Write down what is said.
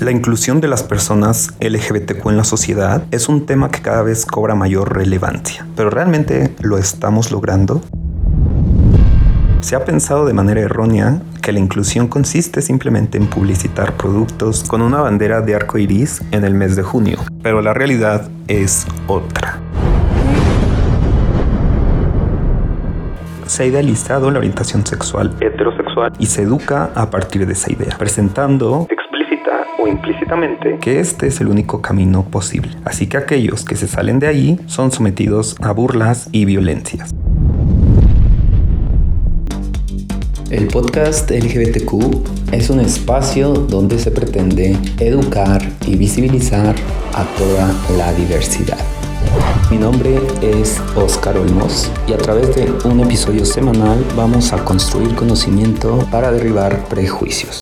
La inclusión de las personas LGBTQ en la sociedad es un tema que cada vez cobra mayor relevancia, pero ¿realmente lo estamos logrando? Se ha pensado de manera errónea que la inclusión consiste simplemente en publicitar productos con una bandera de arco iris en el mes de junio, pero la realidad es otra. Se ha idealizado la orientación sexual heterosexual y se educa a partir de esa idea, presentando explícita o implícitamente que este es el único camino posible. Así que aquellos que se salen de ahí son sometidos a burlas y violencias. El podcast LGBTQ es un espacio donde se pretende educar y visibilizar a toda la diversidad. Mi nombre es Oscar Olmos y a través de un episodio semanal vamos a construir conocimiento para derribar prejuicios.